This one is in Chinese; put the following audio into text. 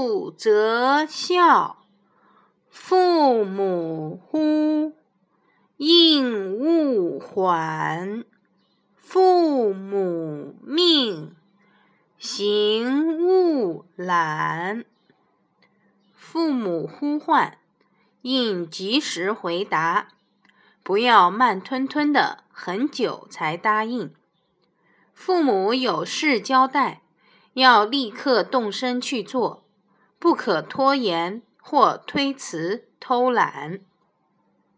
不择孝，父母呼，应勿缓。父母命，行勿懒。父母呼唤，应及时回答，不要慢吞吞的很久才答应。父母有事交代。要立刻动身去做，不可拖延或推辞、偷懒。